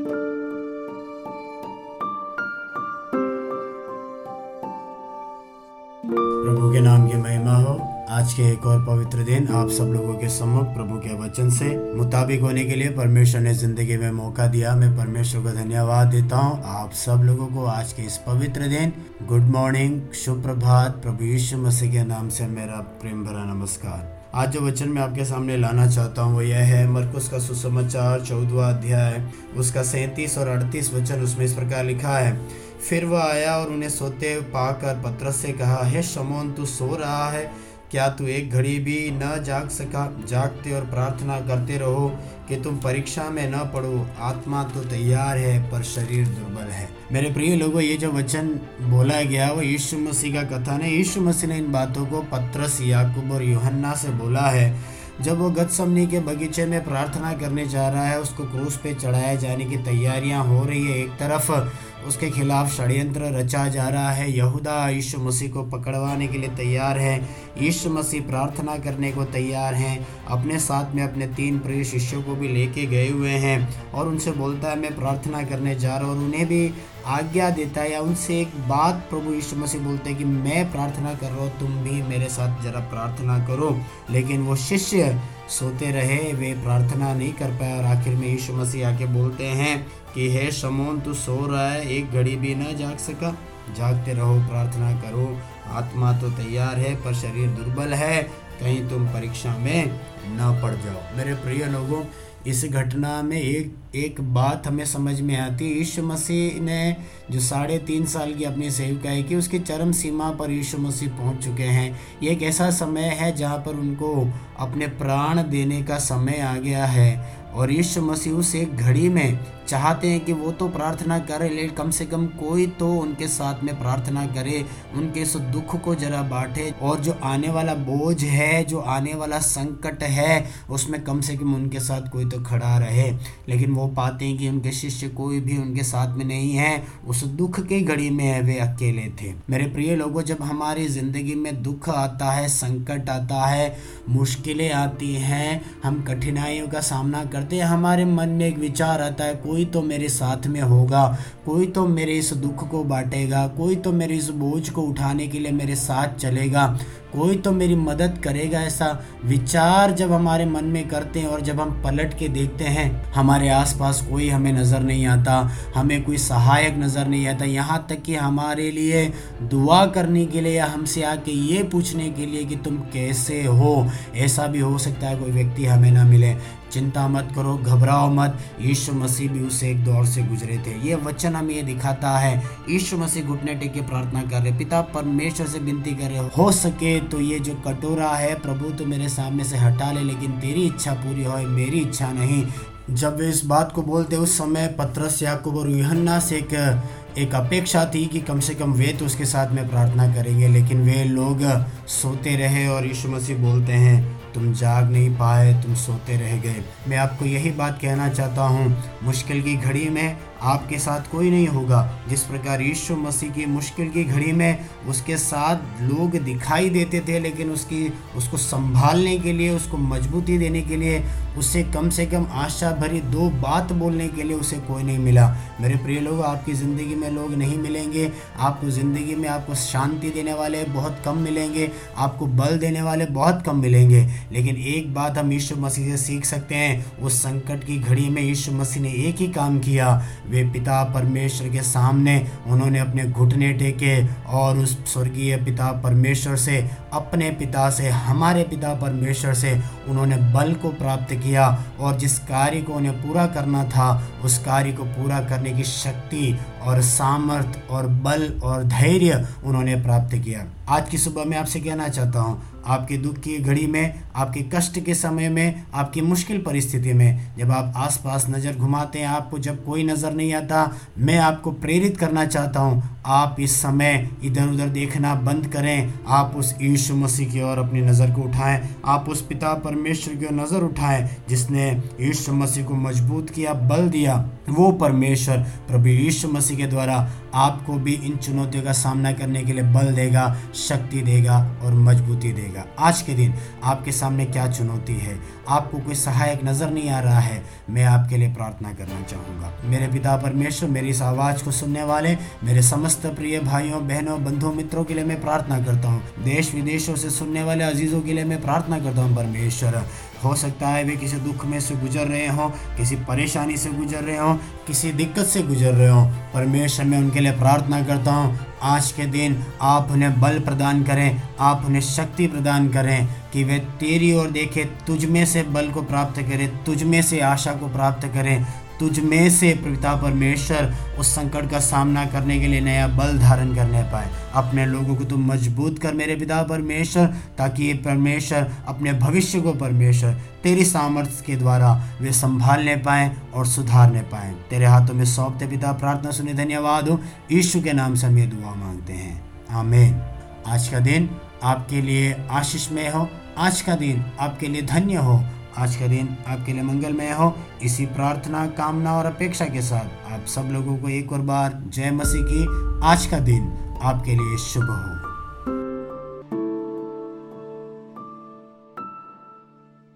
प्रभु के नाम की महिमा हो। आज के एक और पवित्र दिन आप सब लोगों के सम्मुख प्रभु के वचन से मुताबिक होने के लिए परमेश्वर ने ज़िंदगी में मौका दिया। मैं परमेश्वर को धन्यवाद देता हूँ। आप सब लोगों को आज के इस पवित्र दिन गुड मॉर्निंग शुभ प्रभात प्रभु यीशु मसीह के नाम से मेरा प्रेम भरा नमस्कार। आज जो वचन मैं आपके सामने लाना चाहता हूँ वो यह है, मरकुस का सुसमाचार चौदवा अध्याय, उसका सैंतीस और अड़तीस वचन, उसमें इस प्रकार लिखा है, फिर वह आया और उन्हें सोते पाकर पत्रस से कहा, हे शमोन, तू सो रहा है क्या तू एक घड़ी भी न जाग सका, जागते और प्रार्थना करते रहो कि तुम परीक्षा में न पढ़ो। आत्मा तो तैयार है, पर शरीर दुर्बल है। मेरे प्रिय लोगों, ये जो वचन बोला गया, वो यीशु मसीह का कथन है यीशु मसीह ने इन बातों को पत्रस, याकूब और योहन्ना से बोला है। जब वो गतसमनी के बगीचे में प्रार्थना करने जा रहा है, उसको क्रूस पे चढ़ाए जाने की तैयारियाँ हो रही है। एक तरफ़ उसके खिलाफ षड्यंत्र रचा जा रहा है। यहूदा यीशु मसीह को पकड़वाने के लिए तैयार है। यीशु मसीह प्रार्थना करने को तैयार हैं। अपने साथ में अपने तीन प्रिय शिष्यों को भी लेके गए हुए हैं और उनसे बोलता है, मैं प्रार्थना करने जा रहा हूँ और उन्हें भी आज्ञा देता है या उनसे एक बात प्रभु यीशु मसीह बोलते हैं कि मैं प्रार्थना कर रहा हूँ, तुम भी मेरे साथ जरा प्रार्थना करो। लेकिन वो शिष्य सोते रहे, वे प्रार्थना नहीं कर पाए और आखिर में यीशु मसीह आके बोलते हैं कि, हे शमोन, तू सो रहा है, एक घड़ी भी ना जाग सका। जागते रहो, प्रार्थना करो। आत्मा तो तैयार है, पर शरीर दुर्बल है। कहीं तुम परीक्षा में न पड़ जाओ। मेरे प्रिय लोगों, इस घटना में एक एक बात हमें समझ में आती है, यीशु मसीह ने जो साढ़े तीन साल की अपनी सेविकाई की, उसकी चरम सीमा पर यीशु मसीह पहुँच चुके हैं। ये एक ऐसा समय है जहाँ पर उनको अपने प्राण देने का समय आ गया है और यीशु मसीह उस एक घड़ी में चाहते हैं कि वो तो प्रार्थना करे, लेकिन कम से कम कोई तो उनके साथ में प्रार्थना करे, उनके इस दुख को जरा बांटे। और जो आने वाला बोझ है, जो आने वाला संकट है, उसमें कम से कम उनके साथ कोई तो खड़ा रहे। लेकिन वो पाते हैं कि उनके शिष्य कोई भी उनके साथ में नहीं है, उस दुख की घड़ी में वे अकेले थे। मेरे प्रिय लोगों, जब हमारी ज़िंदगी में दुख आता है, संकट आता है, मुश्किलें आती हैं, हम कठिनाइयों का सामना करते हैं, हमारे मन में एक विचार आता है, कोई तो मेरे साथ में होगा, कोई तो मेरे इस दुख को बांटेगा, कोई तो मेरे इस बोझ को उठाने के लिए मेरे साथ चलेगा, कोई तो मेरी मदद करेगा। ऐसा विचार जब हमारे मन में करते हैं और जब हम पलट के देखते हैं, हमारे आसपास कोई हमें नज़र नहीं आता, हमें कोई सहायक नज़र नहीं आता। यहाँ तक कि हमारे लिए दुआ करने के लिए या हमसे आके ये पूछने के लिए कि तुम कैसे हो, ऐसा भी हो सकता है कोई व्यक्ति हमें ना मिले। चिंता मत करो, घबराओ मत। यीशु मसीह भी उस एक दौर से गुजरे थे। ये वचन हमें ये दिखाता है, यीशु मसीह घुटने टेक के प्रार्थना कर रहे पिता, परमेश्वर से विनती कर रहे हो सके तो ये जो कटोरा है, प्रभु तो मेरे सामने से हटा ले, लेकिन तेरी इच्छा पूरी हो, मेरी इच्छा नहीं। जब वे इस बात को बोलते, उस समय पत्रस, याकूब और यूहन्ना से एक एक अपेक्षा थी कि कम से कम वे तो उसके साथ में प्रार्थना करेंगे, लेकिन वे लोग सोते रहे और यीशु मसीह बोलते हैं तुम जाग नहीं पाए, तुम सोते रह गए। मैं आपको यही बात कहना चाहता हूँ, मुश्किल की घड़ी में आपके साथ कोई नहीं होगा। जिस प्रकार यीशु मसीह की मुश्किल की घड़ी में उसके साथ लोग दिखाई देते थे, लेकिन उसकी, उसको संभालने के लिए, उसको मजबूती देने के लिए उससे कम से कम आशा भरी दो बात बोलने के लिए उसे कोई नहीं मिला। मेरे प्रिय लोग, आपकी ज़िंदगी में लोग नहीं मिलेंगे। आपको ज़िंदगी में आपको शांति देने वाले बहुत कम मिलेंगे। आपको बल देने वाले बहुत कम मिलेंगे। लेकिन एक बात हम यीशु मसीह से सीख सकते हैं, उस संकट की घड़ी में यीशु मसीह ने एक ही काम किया। वे पिता परमेश्वर के सामने उन्होंने अपने घुटने टेके और उस स्वर्गीय पिता परमेश्वर से, अपने पिता से, हमारे पिता परमेश्वर से उन्होंने बल को प्राप्त किया और जिस कार्य को उन्हें पूरा करना था, उस कार्य को पूरा करने की शक्ति और सामर्थ और बल और धैर्य उन्होंने प्राप्त किया। आज की सुबह मैं आपसे कहना चाहता हूँ, आपके दुख की घड़ी में आपके कष्ट के समय में, आपकी मुश्किल परिस्थिति में। जब आप आसपास नज़र घुमाते हैं, आपको जब कोई नज़र नहीं आता, मैं आपको प्रेरित करना चाहता हूँ, आप इस समय इधर उधर देखना बंद करें। आप उस यीशु मसीह की ओर अपनी नज़र को उठाएँ। आप उस पिता परमेश्वर की ओर नज़र उठाएँ, जिसने यीशु मसीह को मज़बूत किया, बल दिया। वो परमेश्वर प्रभु यीशु मसीह के द्वारा आपको भी इन चुनौतियों का सामना करने के लिए बल देगा, शक्ति देगा और मजबूती देगा। आज के दिन आपके साथ सामने क्या चुनौती है? आपको कोई सहायक नज़र नहीं आ रहा है। मैं आपके लिए प्रार्थना करना चाहूँगा। मेरे पिता परमेश्वर, मेरी इस आवाज़ को सुनने वाले, मेरे समस्त प्रिय भाइयों, बहनों बंधुओं मित्रों के लिए मैं प्रार्थना करता हूँ। देश विदेशों से सुनने वाले अजीज़ों के लिए मैं प्रार्थना करता हूँ, परमेश्वर। हो सकता है वे किसी दुख में से गुजर रहे हों, किसी परेशानी से गुजर रहे हों, किसी दिक्कत से गुजर रहे हों। परमेश्वर मैं उनके लिए प्रार्थना करता हूँ, आज के दिन आप उन्हें बल प्रदान करें, आप उन्हें शक्ति प्रदान करें कि वे तेरी ओर देखें, तुझ में से बल को प्राप्त करें, तुझ में से आशा को प्राप्त करें तुझ में से पिता परमेश्वर उस संकट का सामना करने के लिए नया बल धारण करने पाए। अपने लोगों को तुम मज़बूत कर मेरे पिता परमेश्वर, ताकि ये परमेश्वर अपने भविष्य को परमेश्वर तेरी सामर्थ्य के द्वारा वे संभालने पाए और सुधारने पाए। तेरे हाथों में सौंपते पिता प्रार्थना सुने, धन्यवाद हो। ईशु के नाम से हम ये दुआ मांगते हैं। आमीन। आज का दिन आपके लिए आशीषमय हो। आज का दिन आपके लिए धन्य हो। आज का दिन आपके लिए मंगलमय हो। इसी प्रार्थना, कामना और अपेक्षा के साथ आप सब लोगों को एक और बार जय मसीह की आज का दिन आपके लिए शुभ हो।